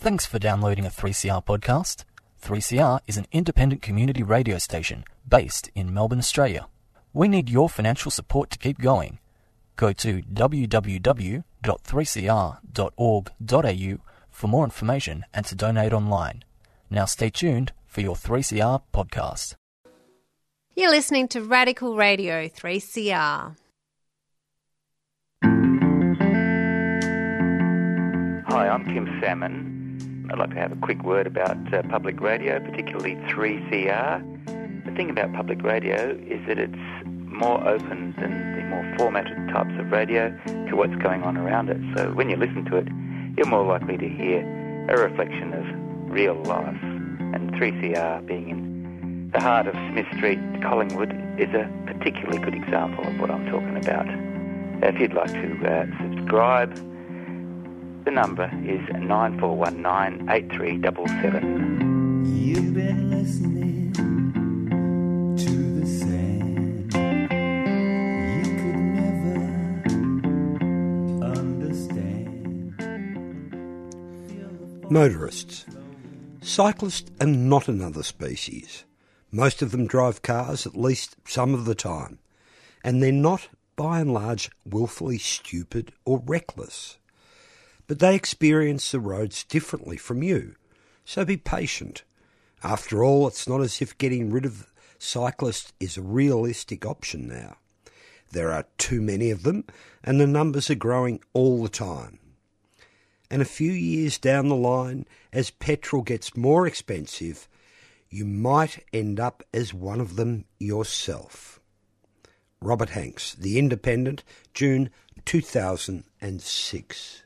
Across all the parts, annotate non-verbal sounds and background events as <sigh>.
Thanks for downloading a 3CR podcast. 3CR is an independent community radio station based in Melbourne, Australia. We need your financial support to keep going. Go to www.3cr.org.au for more information and to donate online. Now stay tuned for your 3CR podcast. You're listening to Radical Radio 3CR. Hi, I'm Kim Salmon. I'd like to have a quick word about uh, public radio, particularly 3CR. The thing about public radio is that it's more open than the more formatted types of radio to what's going on around it. So when you listen to it, you're more likely to hear a reflection of real life. And 3CR being in the heart of Smith Street, Collingwood, is a particularly good example of what I'm talking about. If you'd like to uh, subscribe, the number is 94198377. You've been listening to the sand. You could never understand. Motorists. Cyclists are not another species. Most of them drive cars at least some of the time, and they're not, by and large, willfully stupid or reckless. But they experience the roads differently from you, so be patient. After all, it's not as if getting rid of cyclists is a realistic option now. There are too many of them, and the numbers are growing all the time. And a few years down the line, as petrol gets more expensive, you might end up as one of them yourself. Robert Hanks, The Independent, June 2006.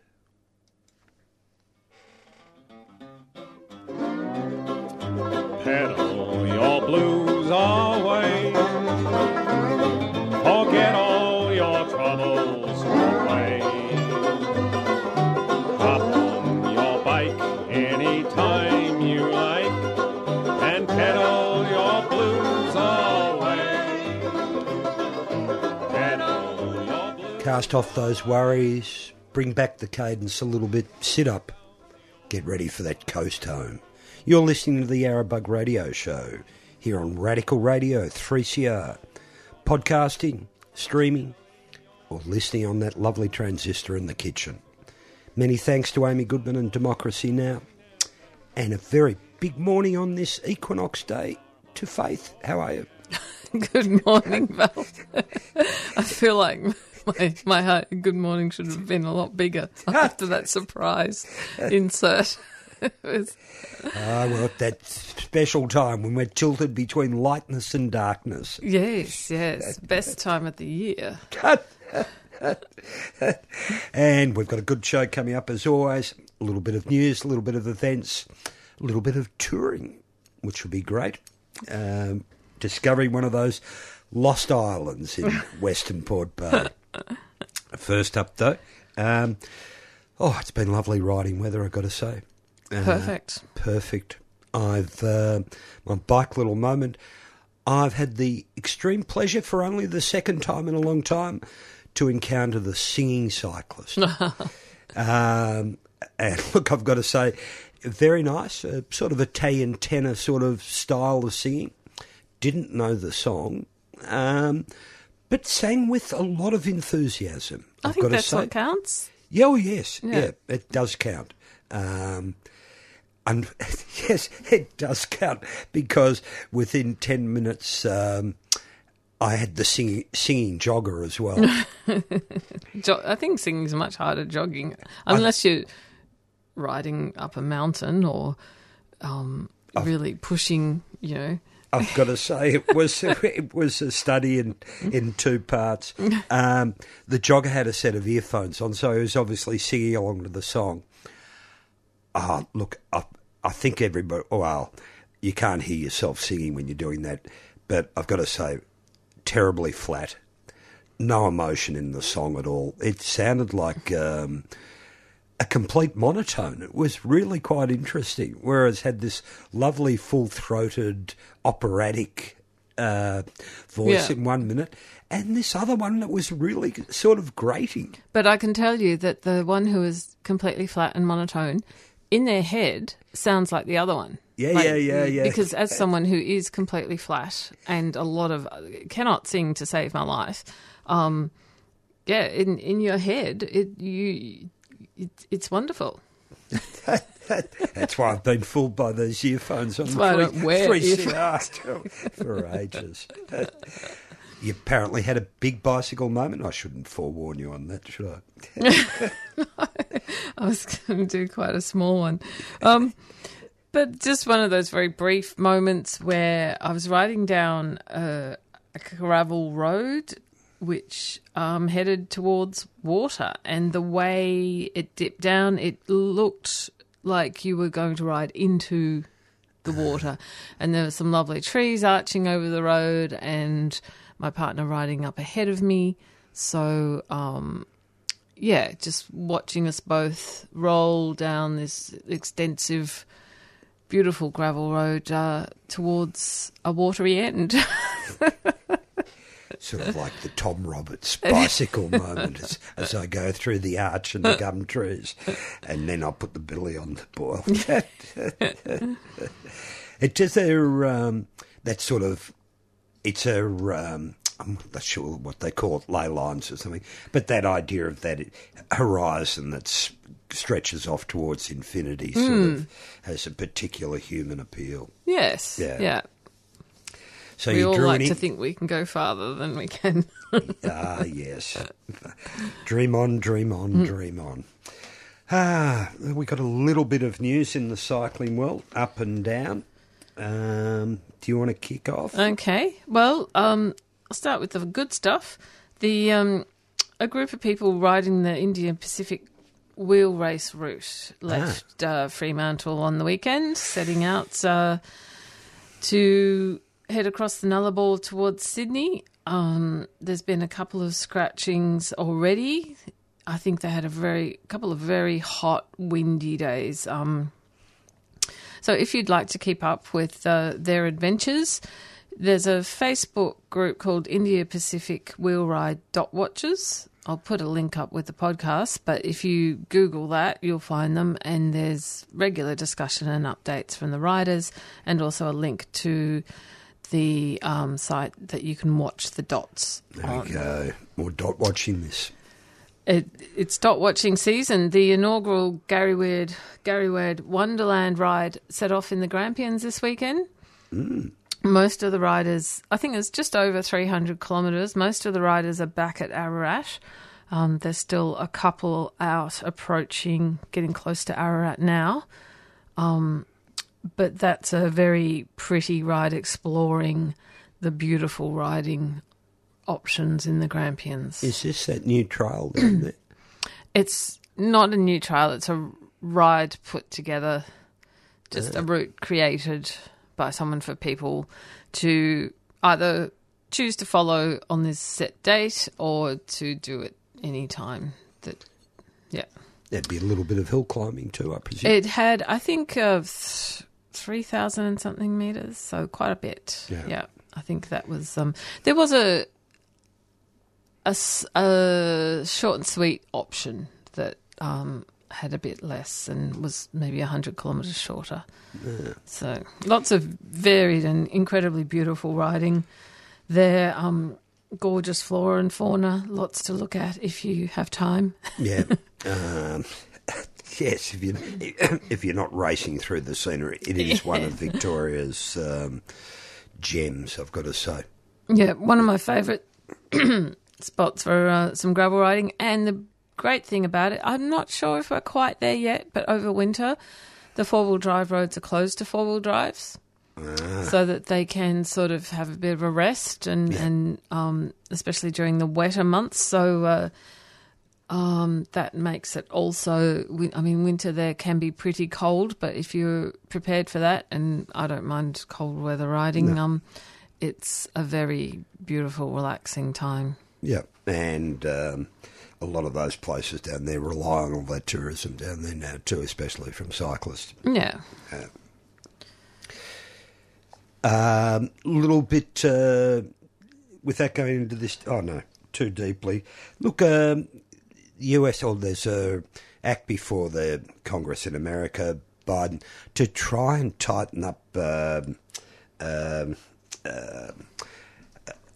Pedal your blues away. Forget all your troubles away. Hop on your bike anytime you like and pedal your blues away. Pedal your blues. Cast off those worries, bring back the cadence a little bit, sit up, get ready for that coast home. You're listening to the Yarrabug Radio Show here on Radical Radio 3CR. Podcasting, streaming, or listening on that lovely transistor in the kitchen. Many thanks to Amy Goodman and Democracy Now! And a very big morning on this Equinox Day to Faith. How are you? <laughs> Good morning, Val. <laughs> I feel like my my heart, good morning should have been a lot bigger <laughs> after that surprise insert. <laughs> Was- Ah, well, at that special time when we're tilted between lightness and darkness. yes, yes, best time of the year. <laughs> And we've got a good show coming up as always. A little bit of news, a little bit of events, a little bit of touring, which will be great. Um, discovering one of those lost islands in <laughs> Western Port Bay. First up, though, um, oh, it's been lovely riding weather, I've got to say. Uh, Perfect. Perfect. I've uh, my bike little moment. I've had the extreme pleasure for only the second time in a long time to encounter the singing cyclist. <laughs> um, and <laughs> look, I've got to say, very nice, a sort of Italian tenor sort of style of singing. Didn't know the song, um, but sang with a lot of enthusiasm. I I've think got to say. what counts. Yeah, oh yes, yeah, Yeah. it does count. Um, and <laughs> yes, it does count because within ten minutes, um, I had the singing, singing jogger as well. <laughs> I think singing's much harder jogging, unless you're riding up a mountain or um, really pushing. You know, I've got to say, it was <laughs> it was a study in in two parts. Um, the jogger had a set of earphones on, so he was obviously singing along to the song. Ah, look, I, I think everybody. Well, you can't hear yourself singing when you're doing that, but I've got to say, terribly flat. No emotion in the song at all. It sounded like. Um, a complete monotone. It was really quite interesting. Whereas had this lovely full throated operatic uh, voice Yeah. in one minute, and this other one that was really sort of grating. but I can tell you that the one who was completely flat and monotone in their head sounds like the other one. Yeah, Like, yeah, yeah, yeah. Because as someone who is completely flat and a lot of cannot sing to save my life, um, yeah, in in your head, it you it, it's wonderful. <laughs> That's why I've been fooled by those earphones on I the wear 3CR for ages. <laughs> You apparently had a big bicycle moment. I shouldn't forewarn you on that, should I? <laughs> I was going to do quite a small one. Um, but just one of those very brief moments where I was riding down a, a gravel road which um, headed towards water, and the way it dipped down, it looked like you were going to ride into the water. <laughs> And there were some lovely trees arching over the road, and my partner riding up ahead of me. So, um, yeah, just watching us both roll down this extensive, beautiful gravel road uh, towards a watery end. <laughs> Sort of like the Tom Roberts bicycle <laughs> moment as, as I go through the arch and the gum trees, and then I put the billy on the boil. <laughs> it is a um, that sort of it's a um, I'm not sure what they call it, ley lines or something, but that idea of that horizon that stretches off towards infinity sort of has a particular human appeal. yes. Yeah. Yeah. So we you all like any- to think we can go farther than we can. <laughs> Ah, yes. dream on, dream on, Hmm. dream on. Ah, we got a little bit of news in the cycling world, up and down. Um, do you want to kick off? Okay. Well, um, I'll start with the good stuff. The um, a group of people riding the Indian Pacific wheel race route left uh, Fremantle on the weekend, setting out uh, to head across the Nullarbor towards Sydney. Um, there's been a couple of scratchings already. I think they had a very couple of very hot, windy days. Um, so if you'd like to keep up with uh, their adventures, there's a Facebook group called India Pacific Wheel Ride Dot Watchers. I'll put a link up with the podcast, but if you Google that, you'll find them, and there's regular discussion and updates from the riders, and also a link to the um, site that you can watch the dots There on. we go. More dot watching this. It, it's dot watching season. The inaugural Gary Weird Gary Weird Wonderland ride set off in the Grampians this weekend. Most of the riders, I think it's just over 300 kilometres. Most of the riders are back at Ararat. Um, there's still a couple out approaching, getting close to Ararat now. Um, but that's a very pretty ride exploring the beautiful riding options in the Grampians. Is this that new trail down there? It's not a new trail, it's a ride put together, just a route created by someone for people to either choose to follow on this set date or to do it any time that yeah. There'd be a little bit of hill climbing too, I presume. It had I think of 3000 and something meters, so quite a bit. Yeah. I think that was um there was a a, a short and sweet option that um, had a bit less and was maybe 100 kilometres shorter. So lots of varied and incredibly beautiful riding there. Um, gorgeous flora and fauna, lots to look at if you have time. Yeah. <laughs> um, <laughs> yes, if you if you're not racing through the scenery, it is one of Victoria's um, gems. I've got to say. Yeah, one of my favourite spots for uh, some gravel riding. And the great thing about it, I'm not sure if we're quite there yet, but over winter, the four wheel drive roads are closed to four wheel drives. So that they can sort of have a bit of a rest, and and um, especially during the wetter months. So uh, um, that makes it also. I mean, winter there can be pretty cold, but if you're prepared for that, and I don't mind cold weather riding, um, it's a very beautiful, relaxing time. Yeah, and um, a lot of those places down there rely on all that tourism down there now too, especially from cyclists. Yeah. A um, little bit uh, without going into this. Oh no, too deeply. Look, um, US. Oh, there's a act before the Congress in America, Biden, to try and tighten up um um, uh,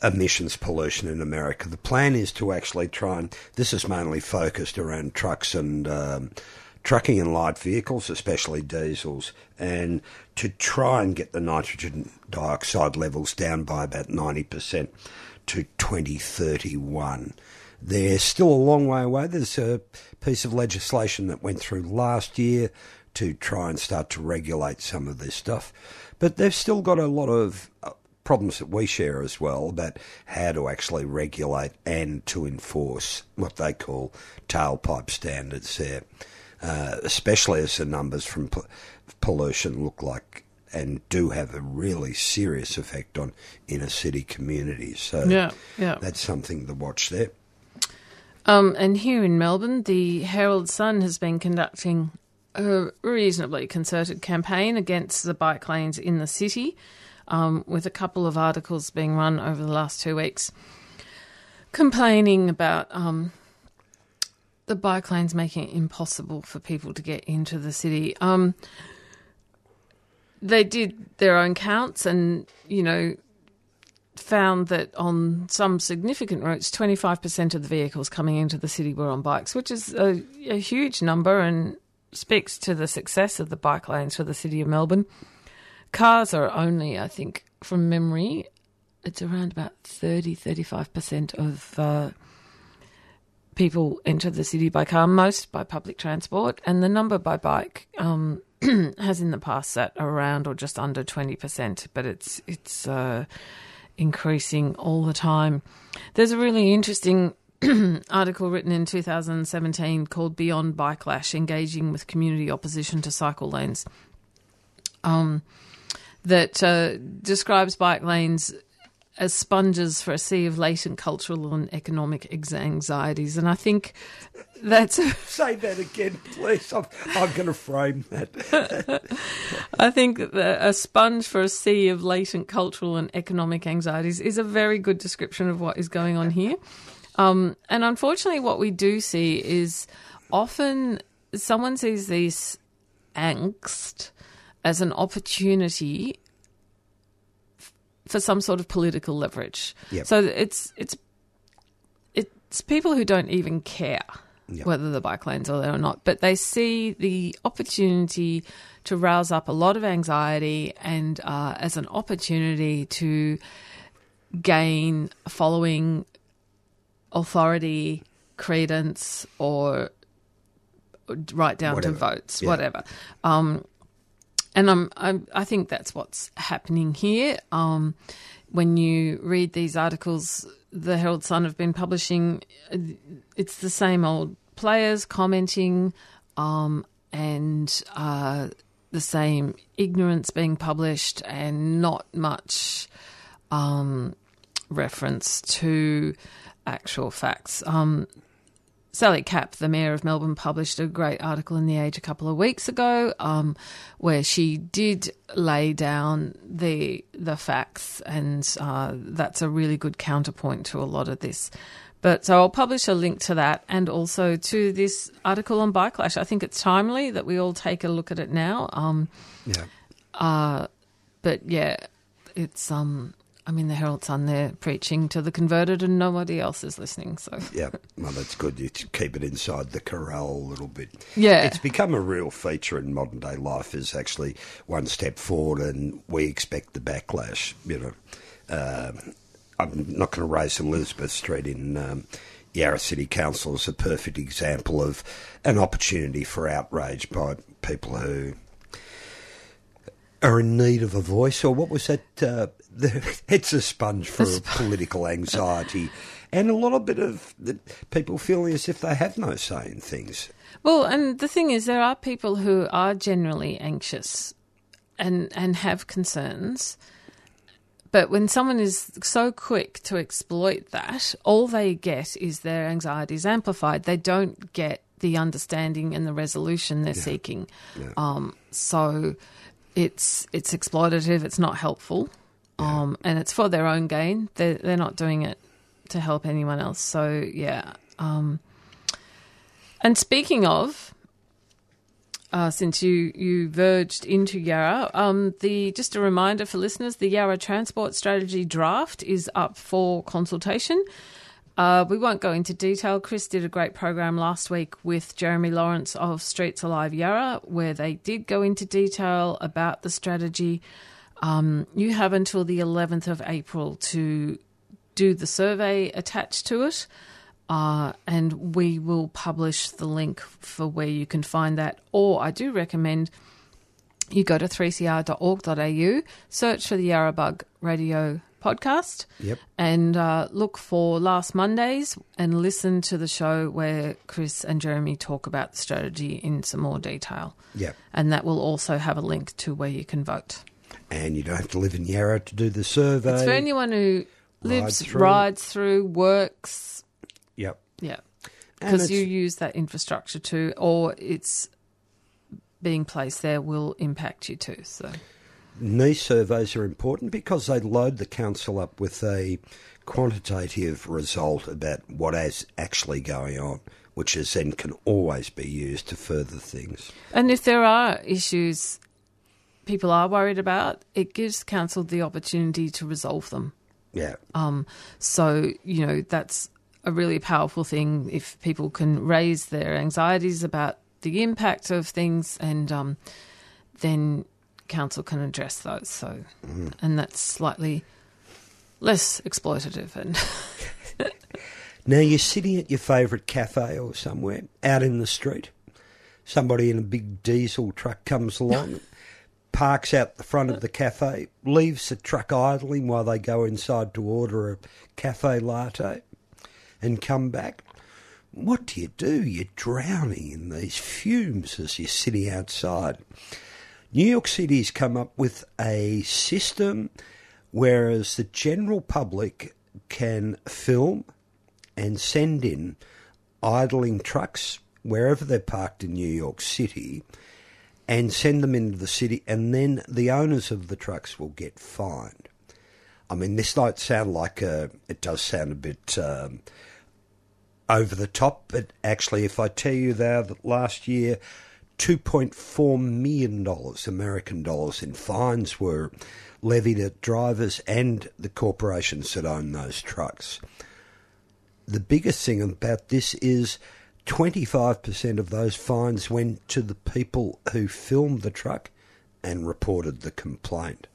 emissions pollution in America. The plan is to actually try and this is mainly focused around trucks and um, trucking and light vehicles, especially diesels, and to try and get the nitrogen dioxide levels down by about ninety percent to 2031. They're still a long way away. There's a piece of legislation that went through last year to try and start to regulate some of this stuff. But they've still got a lot of uh, problems that we share as well about how to actually regulate and to enforce what they call tailpipe standards there, uh, especially as the numbers from po- pollution look like and do have a really serious effect on inner city communities. So Yeah, yeah. that's something to watch there. Um, and here in Melbourne, the Herald Sun has been conducting a reasonably concerted campaign against the bike lanes in the city, um, with a couple of articles being run over the last two weeks complaining about um, the bike lanes making it impossible for people to get into the city. Um, they did their own counts and, you know, found that on some significant routes, 25% of the vehicles coming into the city were on bikes, which is a, a huge number and speaks to the success of the bike lanes for the city of Melbourne. Cars are only, I think, from memory, it's around about 30, 35% of uh, people enter the city by car, most by public transport, and the number by bike um, <clears throat> has in the past sat around or just under 20%, but it's, it's, uh, increasing all the time. There's a really interesting <clears throat> article written in 2017 called Beyond Bikelash Engaging with Community Opposition to Cycle Lanes um, that uh, describes bike lanes as sponges for a sea of latent cultural and economic anxieties. And I think that's <laughs> Say that again, please. I'm, I'm going to frame that. <laughs> I think that a sponge for a sea of latent cultural and economic anxieties is a very good description of what is going on here. Um, and unfortunately, what we do see is often someone sees this angst as an opportunity f- for some sort of political leverage. Yep. So it's it's it's people who don't even care Yep. whether the bike lanes are there or not, but they see the opportunity to rouse up a lot of anxiety and uh, as an opportunity to gain following, authority, credence, or right down Whatever. to votes, Yeah. whatever. Um, and I'm, I'm, I think that's what's happening here. Um, when you read these articles, the Herald Sun have been publishing, uh, it's the same old players commenting, um, and uh, the same ignorance being published, and not much um, reference to actual facts. Um, Sally Capp, the mayor of Melbourne, published a great article in The Age a couple of weeks ago, um, where she did lay down the the facts, and uh, that's a really good counterpoint to a lot of this. But so I'll publish a link to that, and also to this article on Bikelash. I think it's timely that we all take a look at it now. Um, Yeah. uh, but yeah, it's um. I mean, the Herald Sun, they're preaching to the converted, and nobody else is listening. So <laughs> Yeah, well, that's good. You keep it inside the corral a little bit. Yeah. It's become a real feature in modern day life, is actually one step forward, and we expect the backlash. You know, um, I'm not going to raise Elizabeth Street in um, Yarra City Council as a perfect example of an opportunity for outrage by people who are in need of a voice, or what was that? Uh, <laughs> the, it's a sponge for political anxiety, and a lot of bit of people feeling as if they have no say in things. Well, and the thing is, there are people who are generally anxious and and have concerns. But when someone is so quick to exploit that, all they get is their anxieties amplified. They don't get the understanding and the resolution they're seeking. Um, so it's it's exploitative. It's not helpful, um, and it's for their own gain. They're they're not doing it to help anyone else. So yeah. Um, and speaking of uh, since you, you verged into Yarra. Um, the just a reminder for listeners: the Yarra Transport Strategy draft is up for consultation. Uh, we won't go into detail. Chris did a great program last week with Jeremy Lawrence of Streets Alive Yarra, where they did go into detail about the strategy. Um, you have until the 11th of April to do the survey attached to it, uh, and we will publish the link for where you can find that. Or I do recommend you go to 3cr.org.au, search for the Yarra Bug Radio podcast, Yep. and uh, look for last Mondays and listen to the show where Chris and Jeremy talk about the strategy in some more detail. Yep. And that will also have a link to where you can vote. And you don't have to live in Yarra to do the survey. It's for anyone who lives, Rides through. rides through, works. Yep. Yeah. Because you use that infrastructure too, or it's being placed there will impact you too. So, These surveys are important because they load the council up with a quantitative result about what is actually going on, which is then can always be used to further things. and if there are issues people are worried about, it gives council the opportunity to resolve them. Yeah. Um, so, you know, that's a really powerful thing if people can raise their anxieties about the impact of things and um, then council can address those. So, mm-hmm. and that's slightly less exploitative and <laughs> Now you're sitting at your favourite cafe or somewhere out in the street. Somebody in a big diesel truck comes along, <laughs> parks out the front of the cafe, leaves the truck idling while they go inside to order a cafe latte, and come back. What do you do? You're drowning in these fumes as you're sitting outside. New York City's come up with a system whereas the general public can film and send in idling trucks wherever they're parked in New York City and send them into the city, and then the owners of the trucks will get fined. I mean, this might sound like a, it does sound a bit um, over the top, but actually, if I tell you that last year, $2.4 million American dollars in fines were levied at drivers and the corporations that own those trucks. The biggest thing about this is 25% of those fines went to the people who filmed the truck and reported the complaint.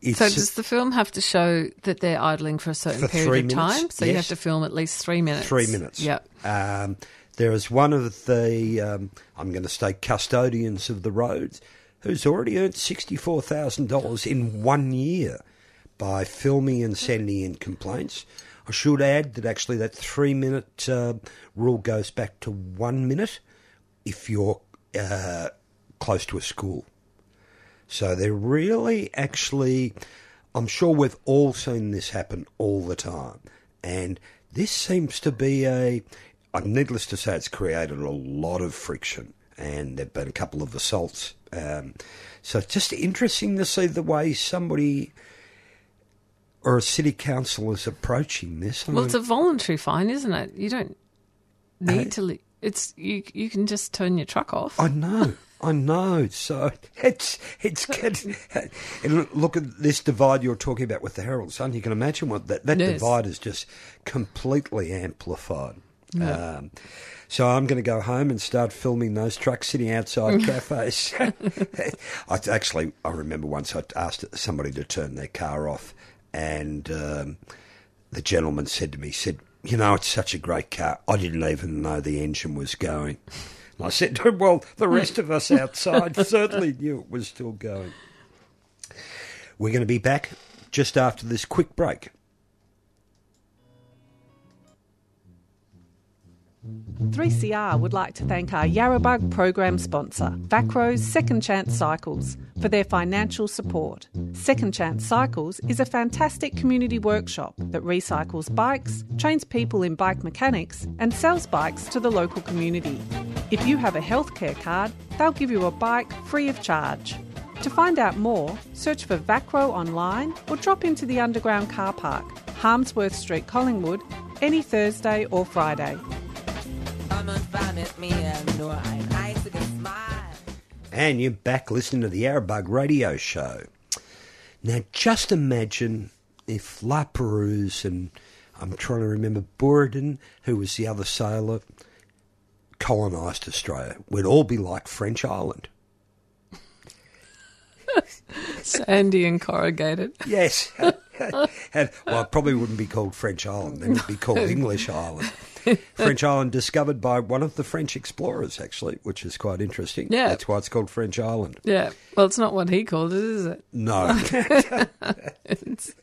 It's so does the film have to show that they're idling for a certain For period of time? minutes, So you have to film at least three minutes. Three minutes. Yep. Um, there is one of the, um, I'm going to say, custodians of the roads who's already earned $64,000 in one year by filming and sending in complaints. I should add that actually that three minute uh, rule goes back to one minute if you're uh, close to a school. So they're really actually, I'm sure we've all seen this happen all the time. And this seems to be a, needless to say, it's created a lot of friction. And there have been a couple of assaults. Um, so it's just interesting to see the way somebody or a city council is approaching this. I Well, mean- it's a voluntary fine, isn't it? You don't need Uh, to. Li- it's you. You can just turn your truck off. I know, I know. So it's it's <laughs> getting. <laughs> And look- look at this divide you're talking about with the Herald Sun. You can imagine what that that Yes. divide is just completely amplified. Um, so I'm going to go home and start filming those trucks sitting outside <laughs> cafes. <laughs> I actually I remember once I asked somebody to turn their car off, and um, the gentleman said to me, said, "You know, it's such a great car. I didn't even know the engine was going." And I said, <laughs> "Well, the rest of us outside certainly knew it was still going." We're going to be back just after this quick break. 3CR would like to thank our Yarrabug program sponsor, Vacro's Second Chance Cycles, for their financial support. Second Chance Cycles is a fantastic community workshop that recycles bikes, trains people in bike mechanics, and sells bikes to the local community. If you have a healthcare card, they'll give you a bike free of charge. To find out more, search for Vacro online or drop into the underground car park, Harmsworth Street, Collingwood, any Thursday or Friday. Come and me and no, I, I And you're back listening to the Yarrabug radio show. Now, just imagine if La Perouse and I'm trying to remember Baudin, who was the other sailor, colonised Australia. We'd all be like French Island. <laughs> Sandy and corrugated. Yes. <laughs> <laughs> well, it probably wouldn't be called French Island, then it'd be called English Island. <laughs> French Island discovered by one of the French explorers, actually, which is quite interesting. Yeah. That's why it's called French Island. Yeah. Well, it's not what he called it, is it? No. <laughs>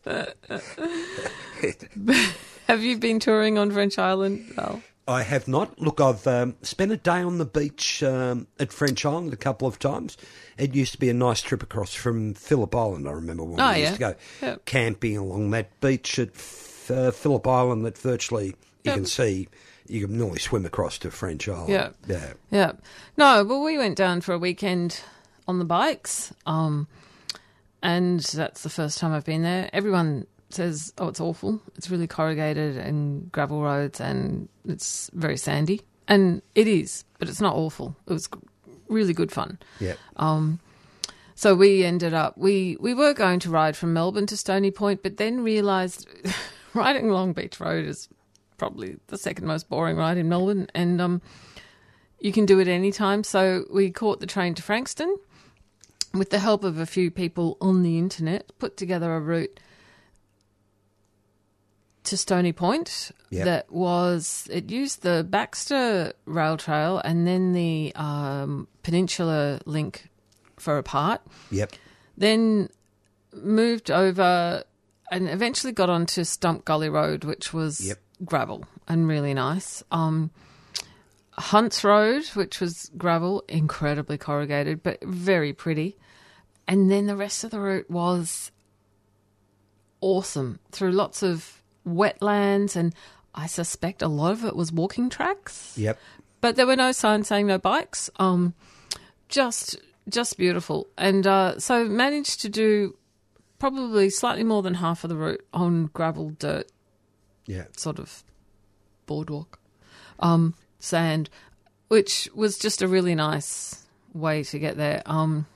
<laughs> Have you been touring on French Island, Val? I have not. Look, I've um, spent a day on the beach um, at French Island a couple of times. It used to be a nice trip across from Phillip Island. I remember when Oh, we yeah. used to go Yep. camping along that beach at uh, Phillip Island that virtually you can see. You can normally swim across to French Island. Yeah. Yeah. Yeah. No, well, we went down for a weekend on the bikes. Um, and that's the first time I've been there. Everyone says, oh, it's awful. It's really corrugated and gravel roads and it's very sandy. And it is, but it's not awful. It was really good fun. Yeah. So we ended up we we were going to ride from Melbourne to Stony Point, but then realised <laughs> riding Long Beach Road is probably the second most boring ride in Melbourne, and um, you can do it anytime. So we caught the train to Frankston with the help of a few people on the internet, put together a route to Stony Point Yep. that was it used the Baxter Rail Trail and then the um, Peninsula Link for a part. Yep. Then moved over and eventually got onto Stump Gully Road, which was Yep. Gravel and really nice. Um, Hunts Road, which was gravel, incredibly corrugated, but very pretty. And then the rest of the route was awesome through lots of wetlands, and I suspect a lot of it was walking tracks Yep. but there were no signs saying no bikes. Um, just just beautiful, and uh, so managed to do probably slightly more than half of the route on gravel, dirt, Yeah. sort of boardwalk, um, sand, which was just a really nice way to get there. Um,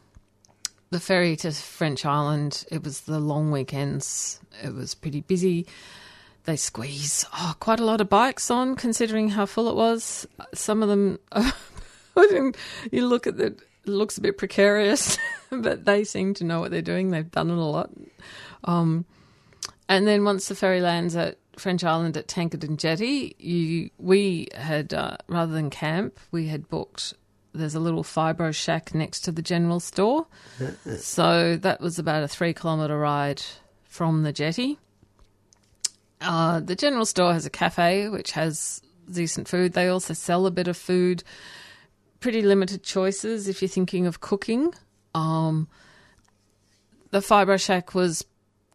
the ferry to French Island, it was the long weekends. It was pretty busy. They squeeze oh, quite a lot of bikes on, considering how full it was. Some of them, <laughs> you look at it, it looks a bit precarious, <laughs> but they seem to know what they're doing. They've done it a lot. Um, and then once the ferry lands at French Island at Tankerton Jetty, you we had uh, rather than camp, we had booked. There's a little fibro shack next to the general store, <laughs> so that was about a three kilometre ride from the jetty. Uh, the general store has a cafe which has decent food. They also sell a bit of food. Pretty limited choices if you're thinking of cooking. Um, the Fibro Shack was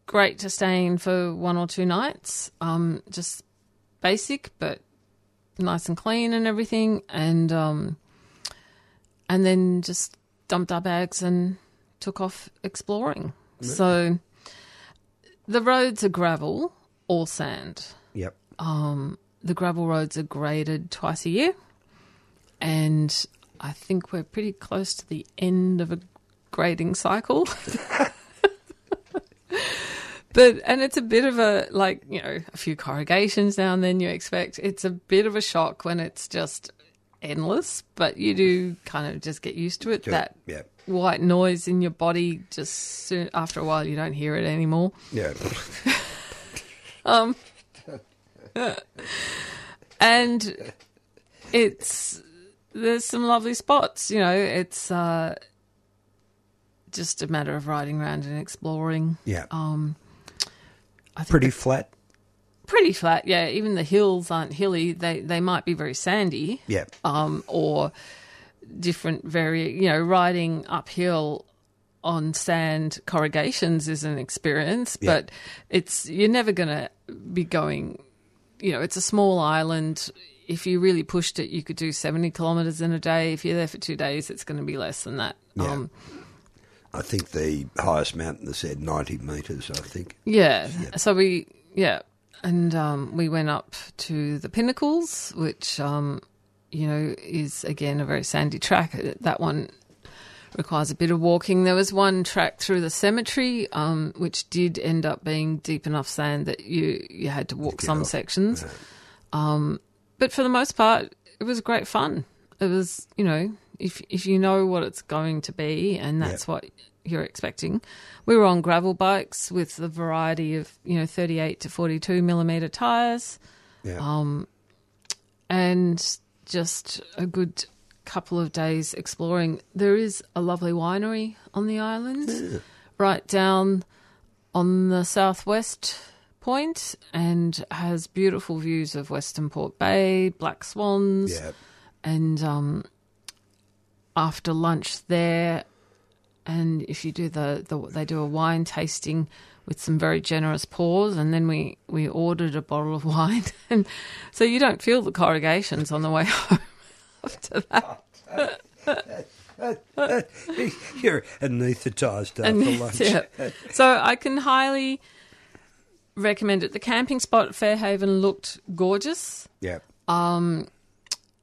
great to stay in for one or two nights. Um, just basic, but nice and clean and everything. And um, and then just dumped our bags and took off exploring. So the roads are gravel or sand. Yep. The gravel roads are graded twice a year, and I think we're pretty close to the end of a grading cycle. <laughs> <laughs> but and it's a bit of a like you know a few corrugations now and then you expect it's a bit of a shock when it's just endless, but you do kind of just get used to it. That yeah. white noise in your body just soon, after a while you don't hear it anymore. Yeah. <laughs> Um And it's there's some lovely spots. You know, it's uh, just a matter of riding around and exploring. Yeah. Um, Pretty flat. pretty flat. Yeah, even the hills aren't hilly. They they might be very sandy. Yeah. Um, or different very you know riding uphill on sand corrugations is an experience, Yeah. but it's you're never going to be going. You know, it's a small island. If you really pushed it, you could do 70 kilometres in a day. If you're there for two days, it's going to be less than that. Yeah. Um, I think the highest mountain they said 90 metres, I think. Yeah. So we, yeah. And um, we went up to the Pinnacles, which, um, you know, is again a very sandy track. That one requires a bit of walking. There was one track through the cemetery, um, which did end up being deep enough sand that you you had to walk some sections. Um, but for the most part, it was great fun. It was, you know, if if you know what it's going to be and that's what you're expecting. We were on gravel bikes with a variety of, you know, 38 to 42 millimeter tires Yeah. um, and just a good couple of days exploring. There is a lovely winery on the island, right down on the southwest point, and has beautiful views of Western Port Bay, Black Swans, yeah. and um, after lunch there, and if you do the, the they do a wine tasting with some very generous pours, and then we we ordered a bottle of <laughs> wine, and so you don't feel the corrugations on the way <laughs> home after that. <laughs> You're anaesthetised after lunch. yeah. So I can highly recommend it. The camping spot at Fairhaven looked gorgeous. Yeah. Um,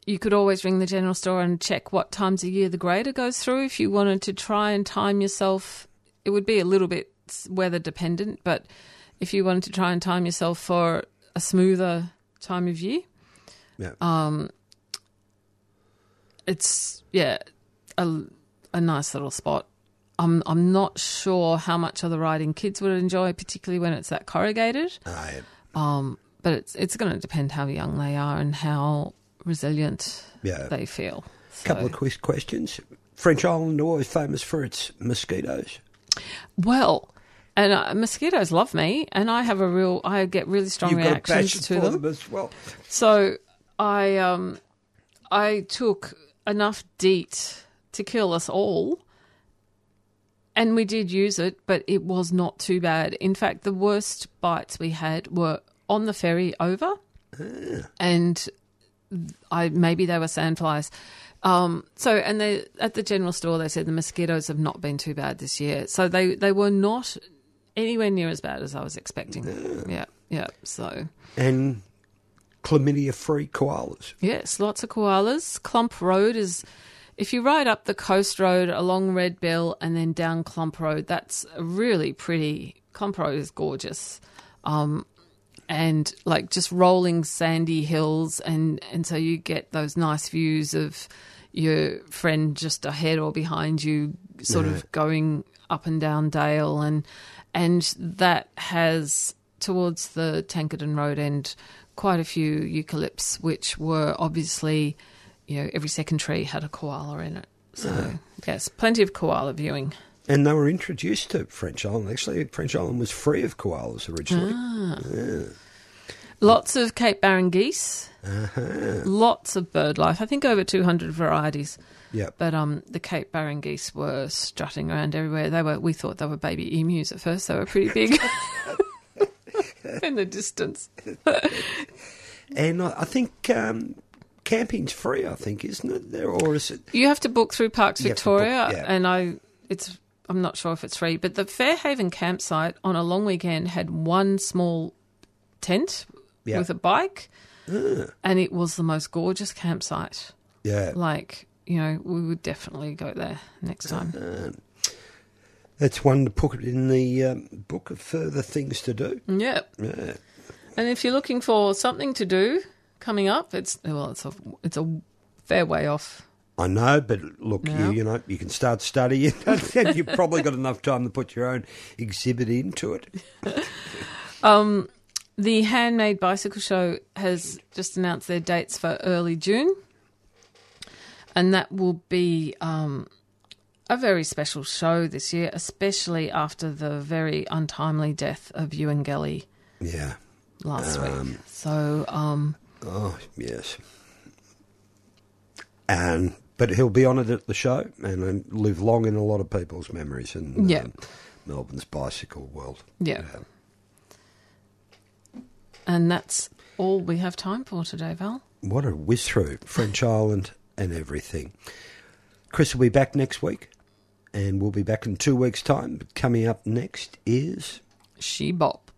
you could always ring the general store and check what times a year the grader goes through. If you wanted to try and time yourself, it would be a little bit weather dependent, but if you wanted to try and time yourself for a smoother time of year, Yeah. it's yeah, a, a nice little spot. I'm I'm not sure how much other riding kids would enjoy, particularly when it's that corrugated. Ah, yeah. Um, but it's it's going to depend how young they are and how resilient Yeah. they feel. couple So- of quick questions. French Island always famous for its mosquitoes. Well, and uh, mosquitoes love me, and I have a real, I get really strong You've a reactions to them. them as well. So I, um, I took enough DEET to kill us all, and we did use it, but it was not too bad. In fact, the worst bites we had were on the ferry over, and I maybe they were sandflies. Um, so, and they at the general store, they said the mosquitoes have not been too bad this year. So they they were not anywhere near as bad as I was expecting. Yeah, yeah. So And chlamydia-free koalas. yes, lots of koalas. Clump Road is. If you ride up the coast road along Red Bell and then down Clump Road, that's really pretty. Clump Road is gorgeous. Um, and like just rolling sandy hills and and so you get those nice views of your friend just ahead or behind you sort of going up and down dale and and that has towards the Tankerton Road end quite a few eucalypts which were obviously you know every second tree had a koala in it. So uh-huh. yes plenty of koala viewing And they were introduced to French Island. Actually, French Island was free of koalas originally. Ah. Lots of Cape Barren geese. Lots of bird life. I think over 200 varieties. Yeah. But um, the Cape Barren geese were strutting around everywhere. They were. We thought they were baby emus at first. They were pretty big <laughs> in the distance. And I, think um, camping's free. I think, isn't it? Or is it? You have to book through Parks You have book, Victoria, yeah. and I. It's. I'm not sure if it's free, but the Fairhaven campsite on a long weekend had one small tent Yeah. with a bike, and it was the most gorgeous campsite. Yeah. like you know we would definitely go there next time That's one to put in the um, book of further things to do. yeah Yeah. and if you're looking for something to do coming up it's well it's a it's a fair way off I know, but look, Yeah. you, you know, you can start studying, <laughs> and you've probably got enough time to put your own exhibit into it. <laughs> the handmade bicycle show has just announced their dates for early june and that will be um, a very special show this year especially after the very untimely death of ewan gelly Yeah. last week so um, Oh yes. And but he'll be honoured at the show and, um, live long in a lot of people's memories in Yeah. um, Melbourne's bicycle world. Yeah. And that's all we have time for today, Val. What a whiz through French Island and everything. Chris will be back next week, and we'll be back in two weeks' time. But coming up next is She Bop.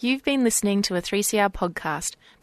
You've been listening to a 3CR podcast